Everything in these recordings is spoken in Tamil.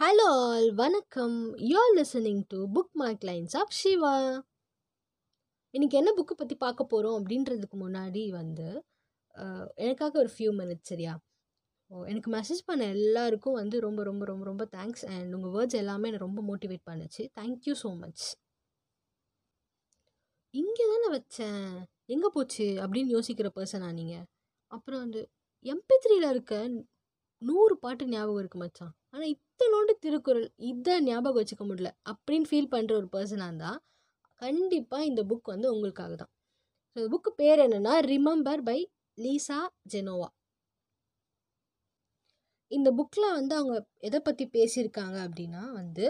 ஹலோ ஆல் வணக்கம். You're listening to book mark lines of Siva இன்றைக்கி என்ன புக்கு பற்றி பார்க்க போகிறோம் அப்படின்றதுக்கு முன்னாடி வந்து எனக்காக ஒரு ஃபியூ மினிட்ஸ் சரியா? ஓ, எனக்கு மெசேஜ் பண்ண எல்லாருக்கும் வந்து ரொம்ப ரொம்ப ரொம்ப ரொம்ப தேங்க்ஸ் அண்ட் உங்கள் வேர்ட்ஸ் எல்லாமே என்னை ரொம்ப மோட்டிவேட் பண்ணுச்சு. தேங்க்யூ ஸோ மச் இங்கே தானே வச்சேன். எங்கே போச்சு அப்படின்னு யோசிக்கிற பர்சனா நீங்கள் அப்புறம் வந்து எம்பி த்ரீல இருக்க நூறு பாட்டு ஞாபகம் இருக்கு மச்சான். ஆனால் இத்தனோண்டு திருக்குறள் இதை ஞாபகம் வச்சுக்க முடியல. அப்படின்னு ஃபீல் பண்ணுற ஒரு பர்சனாக இருந்தால் கண்டிப்பாக இந்த புக் வந்து உங்களுக்காக தான். ஸோ இந்த புக்கு பேர் என்னென்னா ரிமெம்பர் பை லீசா ஜெனோவா இந்த புக்கில் வந்து அவங்க எதை பற்றி பேசியிருக்காங்க அப்படின்னா வந்து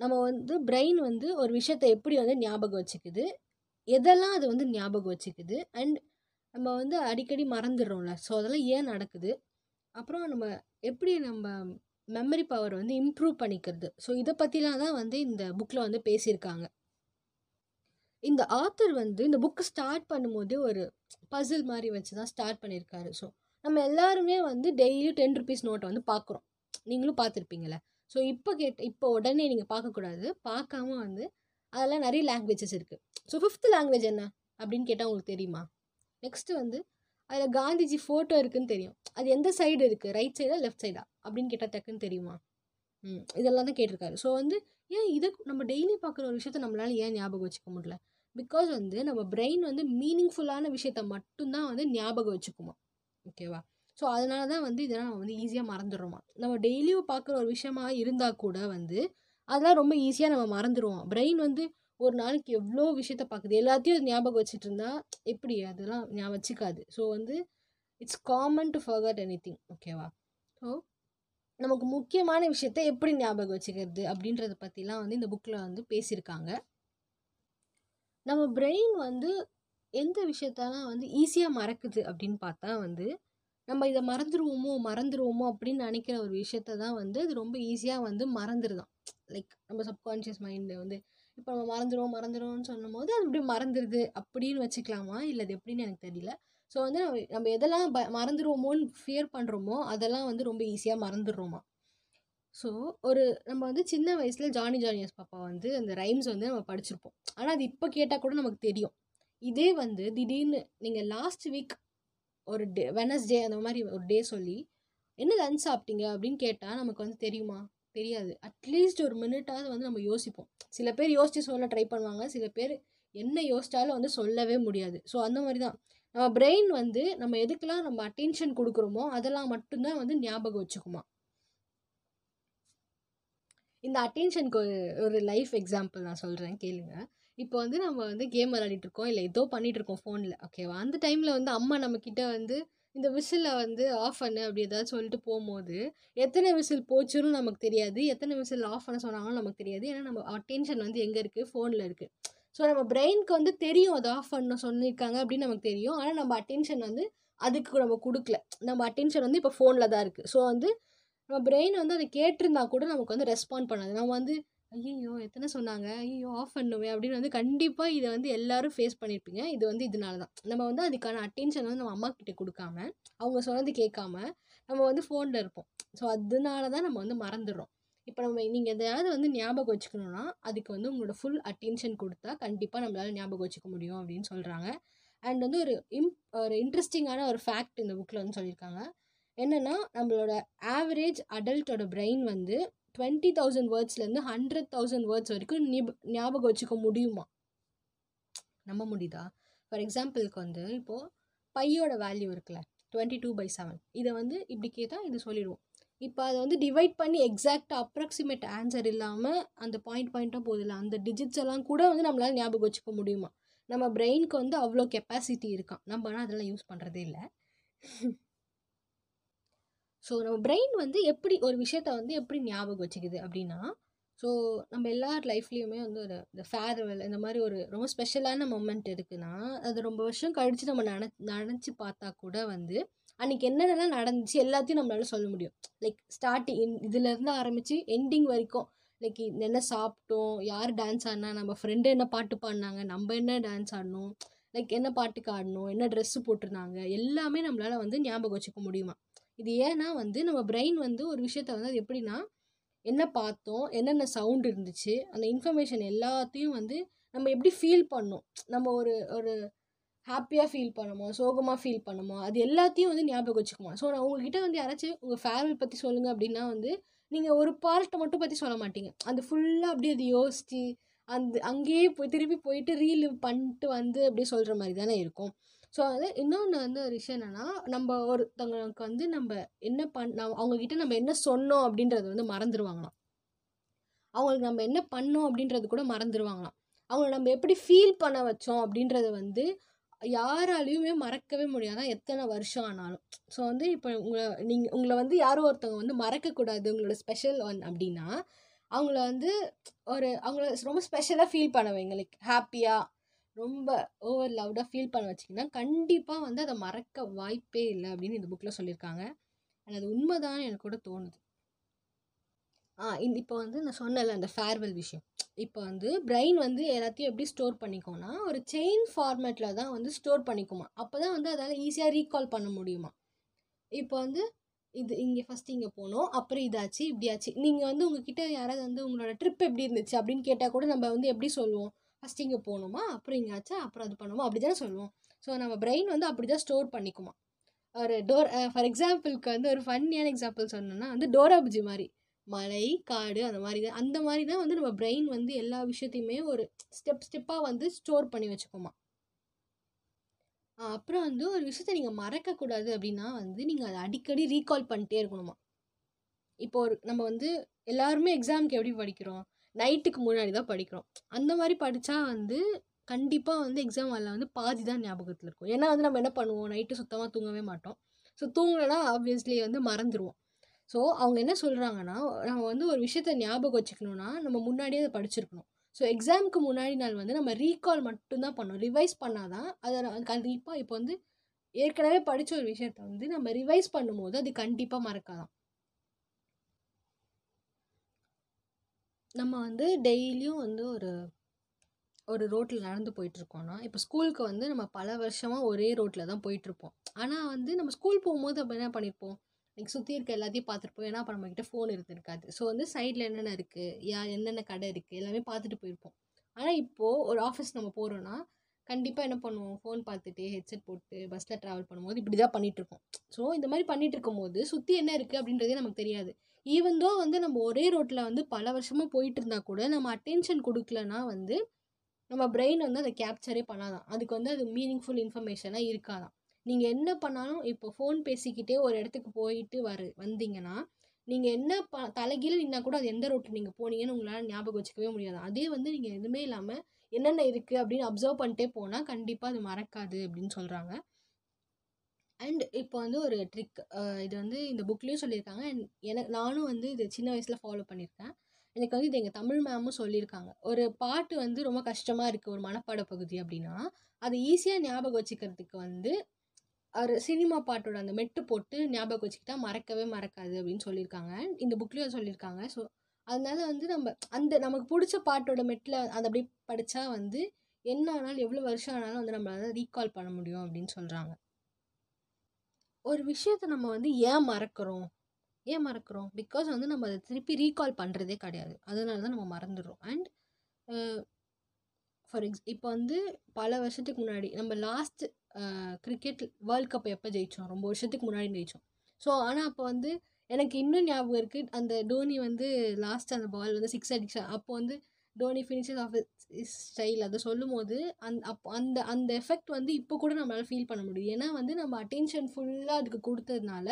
நம்ம வந்து பிரெயின் வந்து ஒரு விஷயத்தை எப்படி வந்து ஞாபகம் வச்சுக்குது எதெல்லாம் அது வந்து ஞாபகம் வச்சுக்குது அண்ட் நம்ம வந்து அடிக்கடி மறந்துடுறோம்ல. ஸோ அதெல்லாம் ஏன் நடக்குது? அப்புறம் நம்ம எப்படி நம்ம மெமரி பவர் வந்து இம்ப்ரூவ் பண்ணிக்கிறது? ஸோ இதை பற்றிலாம் தான் வந்து இந்த புக்கில் வந்து பேசியிருக்காங்க. இந்த ஆத்தர் வந்து இந்த புக்கு ஸ்டார்ட் பண்ணும்போது ஒரு பசில் மாதிரி வச்சு தான் ஸ்டார்ட் பண்ணியிருக்காரு. ஸோ நம்ம எல்லாருமே வந்து டெய்லியும் டென் ருபீஸ் நோட்டை வந்து பார்க்குறோம் நீங்களும் பார்த்துருப்பீங்களே ஸோ இப்போ கேட்ட இப்போ உடனே நீங்கள் பார்க்கக்கூடாது பார்க்காம வந்து அதெல்லாம் நிறைய லாங்குவேஜஸ் இருக்குது ஸோ ஃபிஃப்த் லாங்குவேஜ் என்ன? அப்படின்னு கேட்டால் உங்களுக்கு தெரியுமா? நெக்ஸ்ட்டு வந்து அதில் காந்திஜி ஃபோட்டோ இருக்குன்னு தெரியும். அது எந்த சைடு இருக்குது ரைட் சைடா லெஃப்ட் சைடா அப்படின்னு கேட்டால் டக்குன்னு தெரியுமா? ம் இதெல்லாம் தான் கேட்டிருக்காரு. ஸோ வந்து ஏன் இதை நம்ம டெய்லி பார்க்குற ஒரு விஷயத்த நம்மளால ஏன் ஞாபகம் வச்சுக்க முடியல? பிகாஸ் வந்து நம்ம பிரெயின் வந்து மீனிங்ஃபுல்லான விஷயத்த மட்டும்தான் வந்து ஞாபகம் வச்சுக்குமா? ஓகேவா ஸோ அதனால தான் வந்து இதெல்லாம் நம்ம வந்து ஈஸியாக மறந்துடுறோமா? நம்ம டெய்லியும் பார்க்குற ஒரு விஷயமா இருந்தால் கூட வந்து அதெல்லாம் ரொம்ப ஈஸியாக நம்ம மறந்துடுவோம்? பிரெயின் வந்து ஒரு நாளைக்கு எவ்வளோ விஷயத்த பார்க்குது எல்லாத்தையும் ஞாபகம் வச்சுட்டு இருந்தா எப்படி? அதெல்லாம் ஞாபகம் வச்சுக்காது. ஸோ வந்து it's common to forget anything ஓகேவா ஸோ நமக்கு முக்கியமான விஷயத்த எப்படி ஞாபகம் வச்சுக்கிறது அப்படின்றத பற்றிலாம் வந்து இந்த புக்கில் வந்து பேசியிருக்காங்க. நம்ம பிரெயின் வந்து எந்த விஷயத்தெல்லாம் வந்து ஈஸியாக மறக்குது அப்படின்னு பார்த்தா வந்து நம்ம இதை மறந்துடுவோமோ மறந்துடுவோமோ அப்படின்னு நினைக்கிற ஒரு விஷயத்த தான் வந்து அது ரொம்ப ஈஸியாக வந்து மறந்துடுதான் லைக் நம்ம சப்கான்ஷியஸ் மைண்டில் வந்து இப்போ நம்ம மறந்துடுவோம் மறந்துடுவோம்னு சொல்லும் போது அது அப்படியே மறந்துடுது அப்படின்னு வச்சுக்கலாமா? இல்லை அது எப்படின்னு எனக்கு தெரியல. ஸோ வந்து நம்ம நம்ம எதெல்லாம் ப மறந்துடுவோமோன்னு ஃபியர் பண்ணுறோமோ அதெல்லாம் வந்து ரொம்ப ஈஸியாக மறந்துடுறோமா? ஸோ ஒரு நம்ம வந்து சின்ன வயசில் ஜானி ஜானியஸ் பாப்பா வந்து அந்த ரைம்ஸ் வந்து நம்ம படிச்சிருப்போம். ஆனால் அது இப்போ கேட்டால் கூட நமக்கு தெரியும். இதே வந்து திடீர்னு நீங்கள் லாஸ்ட் வீக் ஒரு டே வெனஸ்டே அந்த மாதிரி ஒரு டே சொல்லி என்ன லன்ச் சாப்பிட்டீங்க அப்படின்னு கேட்டால் நமக்கு வந்து தெரியுமா? தெரியாது. அட்லீஸ்ட் ஒரு மினிட்டாவது வந்து நம்ம யோசிப்போம். சில பேர் யோசித்து சொல்ல ட்ரை பண்ணுவாங்க. சில பேர் என்ன யோசித்தாலும் வந்து சொல்லவே முடியாது. ஸோ அந்த மாதிரி தான் நம்ம பிரெயின் வந்து நம்ம எதுக்கெல்லாம் நம்ம அட்டென்ஷன் கொடுக்குறோமோ அதெல்லாம் மட்டும்தான் வந்து ஞாபகம் வச்சுக்குமா? இந்த அட்டென்ஷனுக்கு ஒரு ஒரு லைஃப் எக்ஸாம்பிள் நான் சொல்கிறேன் கேளுங்க. இப்போ வந்து நம்ம வந்து கேம் விளையாடிட்டு இருக்கோம். இல்லை ஏதோ பண்ணிகிட்ருக்கோம் இருக்கோம் ஃபோனில் ஓகேவா அந்த டைமில் வந்து அம்மா நம்மக்கிட்ட வந்து இந்த விசிலை வந்து ஆஃப் பண்ணு அப்படி ஏதாவது சொல்லிட்டு போகும்போது எத்தனை விசில் போச்சுன்னு நமக்கு தெரியாது. எத்தனை விசில் ஆஃப் பண்ண சொன்னாங்களும் நமக்கு தெரியாது. ஏன்னா நம்ம அட்டென்ஷன் வந்து எங்கே இருக்குது ஃபோனில் இருக்குது ஸோ நம்ம பிரெயினுக்கு வந்து தெரியும் அதை ஆஃப் பண்ண சொல்லியிருக்காங்க அப்படின்னு நமக்கு தெரியும். ஆனால் நம்ம அட்டென்ஷன் வந்து அதுக்கு நம்ம கொடுக்கல. நம்ம அட்டென்ஷன் வந்து இப்போ ஃபோனில் தான் இருக்குது ஸோ வந்து நம்ம பிரெயின் வந்து அதை கேட்டிருந்தா கூட நமக்கு வந்து ரெஸ்பாண்ட் பண்ணாது. நம்ம வந்து ஐயோ எத்தனை சொன்னாங்க? ஐயோ ஆஃப் பண்ணுவேன் அப்படின்னு வந்து கண்டிப்பாக இதை வந்து எல்லாரும் ஃபேஸ் பண்ணியிருப்பீங்க இது வந்து இதனால தான். நம்ம வந்து அதுக்கான அட்டென்ஷன் வந்து நம்ம அம்மா கிட்ட கொடுக்காம அவங்க சொன்னது கேட்காம நம்ம வந்து ஃபோனில் இருப்போம். ஸோ அதனால தான் நம்ம வந்து மறந்துடுறோம். இப்போ நம்ம நீங்கள் எதையாவது வந்து ஞாபகம் வச்சுக்கணுன்னா அதுக்கு வந்து உங்களோட ஃபுல் அட்டென்ஷன் கொடுத்தா கண்டிப்பாக நம்மளால் ஞாபகம் வச்சுக்க முடியும் அப்படின்னு சொல்கிறாங்க அண்ட் வந்து ஒரு இம் ஒரு இன்ட்ரெஸ்டிங்கான ஒரு ஃபேக்ட் இந்த புக்கில் வந்து சொல்லியிருக்காங்க. என்னென்னா நம்மளோட ஆவரேஜ் அடல்ட்டோட பிரெயின் வந்து டுவெண்ட்டி தௌசண்ட் வேர்ட்ஸ்லேருந்து ஹண்ட்ரட் தௌசண்ட் வேர்ட்ஸ் வரைக்கும் நிப் ஞாபகம் வச்சுக்க முடியுமா? நம்ப முடியுதா? ஃபார் எக்ஸாம்பிளுக்கு வந்து இப்போது பையோட வேல்யூ இருக்குல்ல டுவெண்ட்டி டூ பை செவன் இதை வந்து இப்படி கேட்டால் இது சொல்லிடுவோம். இப்போ அதை வந்து டிவைட் பண்ணி எக்ஸாக்டாக அப்ராக்சிமேட் ஆன்சர் இல்லாமல் அந்த பாயிண்ட் பாயிண்ட்டாக போதில்ல அந்த டிஜிட்ஸ் எல்லாம் கூட வந்து நம்மளால் ஞாபகம் வச்சுக்க முடியுமா? நம்ம பிரெயினுக்கு வந்து அவ்வளோ கெப்பாசிட்டி இருக்கான் நம்ம ஆனால் அதெல்லாம் யூஸ் பண்ணுறதே இல்லை. ஸோ நம்ம பிரெயின் வந்து எப்படி ஒரு விஷயத்த வந்து எப்படி ஞாபகம் வச்சுக்குது அப்படின்னா ஸோ நம்ம எல்லார் லைஃப்லேயுமே வந்து ஒரு இந்த ஃபேர்வெல் இந்த மாதிரி ஒரு ரொம்ப ஸ்பெஷலான மொமெண்ட் இருக்குன்னா அது ரொம்ப வருஷம் கழித்து நம்ம நன நினச்சி பார்த்தா கூட வந்து அன்றைக்கி என்னென்னலாம் நடந்துச்சு எல்லாத்தையும் நம்மளால சொல்ல முடியும். லைக் ஸ்டார்டிங் இதுலேருந்து ஆரம்பித்து எண்டிங் வரைக்கும் லைக் என்ன சாப்பிட்டோம் யார் டான்ஸ் ஆடினா நம்ம ஃப்ரெண்டு என்ன பாட்டு பாடினாங்க நம்ம என்ன டான்ஸ் ஆடணும் லைக் என்ன பாட்டுக்கு ஆடணும் என்ன ட்ரெஸ்ஸு போட்டிருந்தாங்க எல்லாமே நம்மளால் வந்து ஞாபகம் வச்சுக்க முடியுமா? இது ஏன்னா வந்து நம்ம பிரெயின் வந்து ஒரு விஷயத்த வந்து அது எப்படின்னா என்ன பார்த்தோம் என்னென்ன சவுண்ட் இருந்துச்சு அந்த இன்ஃபர்மேஷன் எல்லாத்தையும் வந்து நம்ம எப்படி ஃபீல் பண்ணோம். நம்ம ஒரு ஒரு ஹாப்பியாக ஃபீல் பண்ணுமோ சோகமாக ஃபீல் பண்ணுமோ அது எல்லாத்தையும் வந்து ஞாபகம் வச்சுக்குமா. ஸோ நான் உங்ககிட்ட வந்து யாராச்சும் உங்கள் ஃபேர்வெல் பற்றி சொல்லுங்கள் அப்படின்னா வந்து நீங்கள் ஒரு பார்ட்டை மட்டும் பற்றி சொல்ல மாட்டீங்க. அந்த ஃபுல்லாக அப்படியே அது யோசித்து அந்த அங்கேயே போய் திருப்பி போயிட்டு ரீலிவ் பண்ணிட்டு வந்து அப்படியே சொல்கிற மாதிரி தானே இருக்கும். ஸோ அது இன்னொன்று வந்து ஒரு விஷயம் என்னென்னா நம்ம ஒருத்தவங்களுக்கு வந்து நம்ம என்ன பண் அவங்கக்கிட்ட நம்ம என்ன சொன்னோம் அப்படின்றது வந்து மறந்துடுவாங்களாம் அவங்களுக்கு நம்ம என்ன பண்ணோம் அப்படின்றது கூட மறந்துடுவாங்களாம் அவங்கள நம்ம எப்படி ஃபீல் பண்ண வச்சோம் அப்படின்றத வந்து யாராலையுமே மறக்கவே முடியாதான் எத்தனை வருஷம் ஆனாலும். ஸோ வந்து இப்போ உங்களை நீங்கள் உங்களை வந்து யாரோ ஒருத்தவங்க வந்து மறக்கக்கூடாது உங்களோட ஸ்பெஷல் ஒன் அப்படின்னா அவங்கள வந்து ஒரு அவங்கள ரொம்ப ஸ்பெஷலாக ஃபீல் பண்ண வைங்க. லைக் ஹாப்பியாக ரொம்ப ஓவர் லவ்டாக ஃபீல் பண்ண வச்சிங்கன்னா கண்டிப்பாக வந்து அதை மறக்க வாய்ப்பே இல்லை அப்படின்னு இந்த புக்கில் சொல்லியிருக்காங்க. அது உண்மைதான் எனக்கு கூட தோணுது. ஆ இந்த இப்போ வந்து நான் சொன்னல அந்த ஃபேர்வெல் விஷயம். இப்போ வந்து பிரெயின் வந்து எல்லாத்தையும் எப்படி ஸ்டோர் பண்ணிக்கோன்னா ஒரு செயின் ஃபார்மேட்டில் தான் வந்து ஸ்டோர் பண்ணிக்குமா. அப்போ தான் வந்து அதால் ஈஸியாக ரீகால் பண்ண முடியுமா. இப்போ வந்து இது இங்கே ஃபஸ்ட்டு இங்கே போனோம் அப்புறம் இதாச்சு இப்படியாச்சு. நீங்கள் வந்து உங்ககிட்ட யாராவது வந்து உங்களோட ட்ரிப் எப்படி இருந்துச்சு அப்படின்னு கேட்டால் கூட நம்ம வந்து எப்படி சொல்லுவோம்? ஃபஸ்ட் இங்கே போகணுமா? அப்புறம் இங்கே அப்புறம் அது பண்ணுமா? அப்படி தானே சொல்லுவோம். ஸோ நம்ம பிரெயின் வந்து அப்படி தான் ஸ்டோர் பண்ணிக்குமா? ஒரு டோர் ஃபார் எக்ஸாம்பிளுக்கு வந்து ஒரு ஃபன்னியான எக்ஸாம்பிள் சொன்னோன்னா வந்து டோராபுஜி மாதிரி. மலை காடு அந்த மாதிரி தான். அந்த மாதிரி தான் வந்து நம்ம பிரெயின் வந்து எல்லா விஷயத்தையுமே ஒரு ஸ்டெப் ஸ்டெப்பாக வந்து ஸ்டோர் பண்ணி வச்சுக்கோமா? அப்புறம் வந்து ஒரு விஷயத்த நீங்கள் மறக்கக்கூடாது அப்படின்னா வந்து நீங்கள் அதை அடிக்கடி ரீகால் பண்ணிட்டே இருக்கணுமா? இப்போ ஒரு நம்ம வந்து எல்லாருமே எக்ஸாமுக்கு எப்படி படிக்கிறோம்? நைட்டுக்கு முன்னாடி தான் படிக்கிறோம். அந்த மாதிரி படித்தா வந்து கண்டிப்பாக வந்து எக்ஸாம் வரல வந்து பாதி தான் ஞாபகத்தில் இருக்கும். ஏன்னா வந்து நம்ம என்ன பண்ணுவோம்? நைட்டு சுத்தமாக தூங்கவே மாட்டோம். ஸோ தூங்கலைன்னா ஆப்வியஸ்லி வந்து மறந்துடுவோம் ஸோ அவங்க என்ன சொல்கிறாங்கன்னா நம்ம வந்து ஒரு விஷயத்த ஞாபகம் வச்சுக்கணுன்னா நம்ம முன்னாடியே அதை படிச்சிருக்கணும். ஸோ எக்ஸாமுக்கு முன்னாடி நாள் வந்து நம்ம ரீகால் மட்டும்தான் பண்ணணும். ரிவைஸ் பண்ணால் தான் அதை கண்டிப்பாக இப்போ வந்து ஏற்கனவே படித்த ஒரு விஷயத்த வந்து நம்ம ரிவைஸ் பண்ணும்போது அது கண்டிப்பாக மறக்காதான். நம்ம வந்து டெய்லியும் வந்து ஒரு ஒரு ரோட்டில் நடந்து போயிட்டுருக்கோன்னா இப்போ ஸ்கூலுக்கு வந்து நம்ம பல வருஷமாக ஒரே ரோட்டில் தான் போயிட்டுருப்போம். ஆனால் வந்து நம்ம ஸ்கூல் போகும்போது அப்போ என்ன பண்ணியிருப்போம் இன்றைக்கி சுற்றி இருக்க எல்லாத்தையும் பார்த்துருப்போம் ஏன்னா அப்போ நம்மக்கிட்ட ஃபோன் இருந்திருக்காது. ஸோ வந்து சைடில் என்னென்ன இருக்குது யா என்னென்ன கடை இருக்குது எல்லாமே பார்த்துட்டு போயிருப்போம். ஆனால் இப்போது ஒரு ஆஃபீஸ் நம்ம போகிறோன்னா கண்டிப்பாக என்ன பண்ணுவோம்? ஃபோன் பார்த்துட்டு ஹெட்செட் போட்டு பஸ்ஸில் ட்ராவல் பண்ணும்போது இப்படி தான் பண்ணிகிட்ருப்போம் ஸோ இந்த மாதிரி பண்ணிகிட்டு இருக்கும்போது சுற்றி என்ன இருக்குது அப்படின்றதே நமக்கு தெரியாது. ஈவன் தோ வந்து நம்ம ஒரே ரோட்டில் வந்து பல வருஷமாக போயிட்டு இருந்தால் கூட நம்ம அட்டென்ஷன் கொடுக்கலனா வந்து நம்ம பிரெயின் வந்து அதை கேப்சரே பண்ணாதான். அதுக்கு வந்து அது மீனிங்ஃபுல் இன்ஃபர்மேஷனாக இருக்காதான். நீங்கள் என்ன பண்ணாலும் இப்போ ஃபோன் பேசிக்கிட்டே ஒரு இடத்துக்கு போயிட்டு வர வந்தீங்கன்னா நீங்கள் என்ன ப தலைகீழ நின்னா கூட அது எந்த ரோட்டில் நீங்கள் போனீங்கன்னு உங்களால் ஞாபகம் வச்சுக்கவே முடியாது. அதே வந்து நீங்கள் எதுவுமே இல்லாமல் என்னென்ன இருக்குது அப்படின்னு அப்சர்வ் பண்ணிட்டே போனால் கண்டிப்பாக அது மறக்காது அப்படின்னு சொல்கிறாங்க அண்ட் இப்போ வந்து ஒரு ட்ரிக் இது வந்து இந்த புக்லேயும் சொல்லியிருக்காங்க. அண்ட் எனக்கு நானும் வந்து இது சின்ன வயசில் ஃபாலோ பண்ணியிருக்கேன். எனக்கு வந்து இது எங்கள் தமிழ் மேமும் சொல்லியிருக்காங்க. ஒரு பாட்டு வந்து ரொம்ப கஷ்டமாக இருக்குது ஒரு மனப்பாட பகுதி அப்படின்னா அதை ஈஸியாக ஞாபகம் வச்சுக்கிறதுக்கு வந்து ஒரு சினிமா பாட்டோட அந்த மெட்டு போட்டு ஞாபகம் வச்சுக்கிட்டா மறக்கவே மறக்காது அப்படின்னு சொல்லியிருக்காங்க. இந்த புக்லேயும் சொல்லியிருக்காங்க. ஸோ அதனால வந்து நம்ம அந்த நமக்கு பிடிச்ச பாட்டோட மெட்டில் அதை அப்படி படித்தா வந்து என்ன ஆனாலும் எவ்வளோ வருஷம் ஆனாலும் வந்து நம்மளால் ரீகால் பண்ண முடியும் அப்படின்னு சொல்கிறாங்க ஒரு விஷயத்த நம்ம வந்து ஏன் மறக்கிறோம்? ஏன் மறக்கிறோம்? பிகாஸ் வந்து நம்ம அதை திருப்பி ரீகால் பண்ணுறதே கிடையாது. அதனால தான் நம்ம மறந்துடுறோம். அண்ட் ஃபார் எக்ஸ் இப்போ வந்து பல வருஷத்துக்கு முன்னாடி நம்ம லாஸ்ட் கிரிக்கெட் வேர்ல்ட் கப் எப்போ ஜெயித்தோம் ரொம்ப வருஷத்துக்கு முன்னாடி ஜெயித்தோம் ஸோ ஆனால் அப்போ வந்து எனக்கு இன்னும் ஞாபகம் இருக்குது அந்த டோனி வந்து லாஸ்ட் அந்த பால் வந்து சிக்ஸ் அடிச்சா அப்போ வந்து டோனி ஃபினிஷஸ் ஆஃப் ஸ்டைல் அதை சொல்லும் போது அந் அப்போ அந்த அந்த எஃபெக்ட் வந்து இப்போ கூட நம்மளால் ஃபீல் பண்ண முடியும் ஏன்னா வந்து நம்ம அட்டென்ஷன் ஃபுல்லாக அதுக்கு கொடுத்ததுனால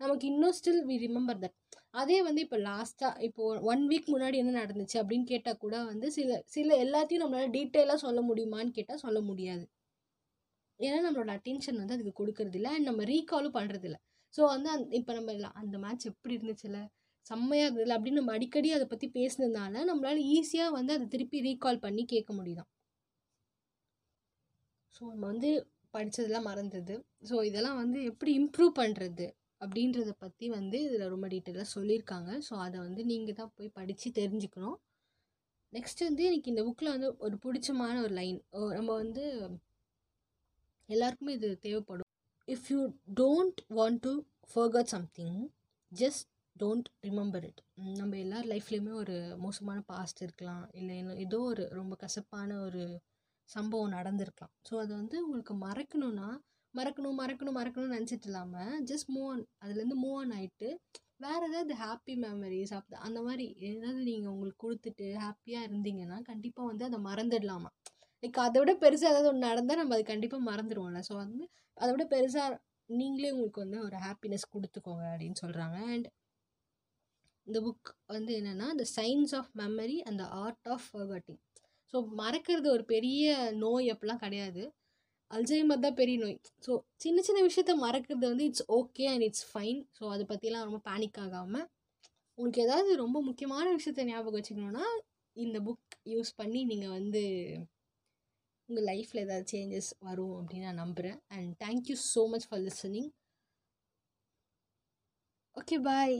நமக்கு இன்னும் ஸ்டில் வி ரிமெம்பர் தட் அதே வந்து இப்போ லாஸ்ட்டாக இப்போது ஒன் வீக் முன்னாடி என்ன நடந்துச்சு அப்படின்னு கேட்டால் கூட வந்து சில சில எல்லாத்தையும் நம்மளால் டீட்டெயிலாக சொல்ல முடியுமான்னு கேட்டால் சொல்ல முடியாது. ஏன்னா நம்மளோட அட்டென்ஷன் வந்து அதுக்கு கொடுக்கறதில்ல. அண்ட் நம்ம ரீகாலும் பண்ணுறதில்ல ஸோ வந்து அந் இப்போ நம்ம அந்த மேட்ச் எப்படி இருந்துச்சுல்ல செம்மையாக இருந்ததில்ல அப்படின்னு நம்ம அடிக்கடி அதை பற்றி பேசுனதுனால நம்மளால் ஈஸியாக வந்து அதை திருப்பி ரீகால் பண்ணி கேட்க முடியுதான். ஸோ நம்ம வந்து படித்ததெல்லாம் மறந்தது. ஸோ இதெல்லாம் வந்து எப்படி இம்ப்ரூவ் பண்ணுறது அப்படின்றத பற்றி வந்து இதில் ரொம்ப டீட்டெயிலாக சொல்லியிருக்காங்க. ஸோ அதை வந்து நீங்கள் தான் போய் படித்து தெரிஞ்சுக்கணும். நெக்ஸ்ட் வந்து எனக்கு இந்த புக்கில் வந்து ஒரு பிடிச்சமான ஒரு லைன் நம்ம வந்து எல்லாருக்குமே இது தேவைப்படும். If you don't want to forget something just don't remember it நம்ம எல்லார் லைஃப்லேயுமே ஒரு மோசமான பாஸ்ட் இருக்கலாம். இல்லை இன்னும் ஏதோ ஒரு ரொம்ப கசப்பான ஒரு சம்பவம் நடந்திருக்கலாம். ஸோ அது வந்து உங்களுக்கு மறக்கணும்னா மறக்கணும் மறக்கணும் மறக்கணும்னு நினச்சிட்டு இல்லாமல் ஜஸ்ட் மூவ் ஆன் அதுலேருந்து மூவ் ஆன் ஆகிட்டு வேறு ஏதாவது ஹாப்பி மெமரிஸ் அப்படி அந்த மாதிரி ஏதாவது நீங்கள் உங்களுக்கு கொடுத்துட்டு ஹாப்பியாக இருந்தீங்கன்னா கண்டிப்பாக வந்து அதை மறந்துடலாமா? லைக் அதை விட பெருசாக ஏதாவது ஒன்று நடந்தால் நம்ம அது கண்டிப்பாக மறந்துடுவோம்ல ஸோ வந்து அதை விட பெருசாக நீங்களே உங்களுக்கு வந்து ஒரு ஹாப்பினஸ் கொடுத்துக்கோங்க அப்படின்னு சொல்கிறாங்க அண்ட் இந்த புக் வந்து என்னென்னா the science of memory and the art of forgetting so மறக்கிறது ஒரு பெரிய நோய் அப்படிலாம் கிடையாது. அல்சைமர் தான் பெரிய நோய். ஸோ சின்ன சின்ன விஷயத்த மறக்கிறது வந்து it's okay and it's fine so அதை பற்றிலாம் ரொம்ப பேனிக் ஆகாமல் உங்களுக்கு ஏதாவது ரொம்ப முக்கியமான விஷயத்த ஞாபகம் வச்சுக்கணுன்னா இந்த புக் யூஸ் பண்ணி நீங்கள் வந்து உங்கள் லைஃப்பில் ஏதாவது சேஞ்சஸ் வரும் அப்படின்னு நான் நம்புகிறேன் and thank you so much for listening okay bye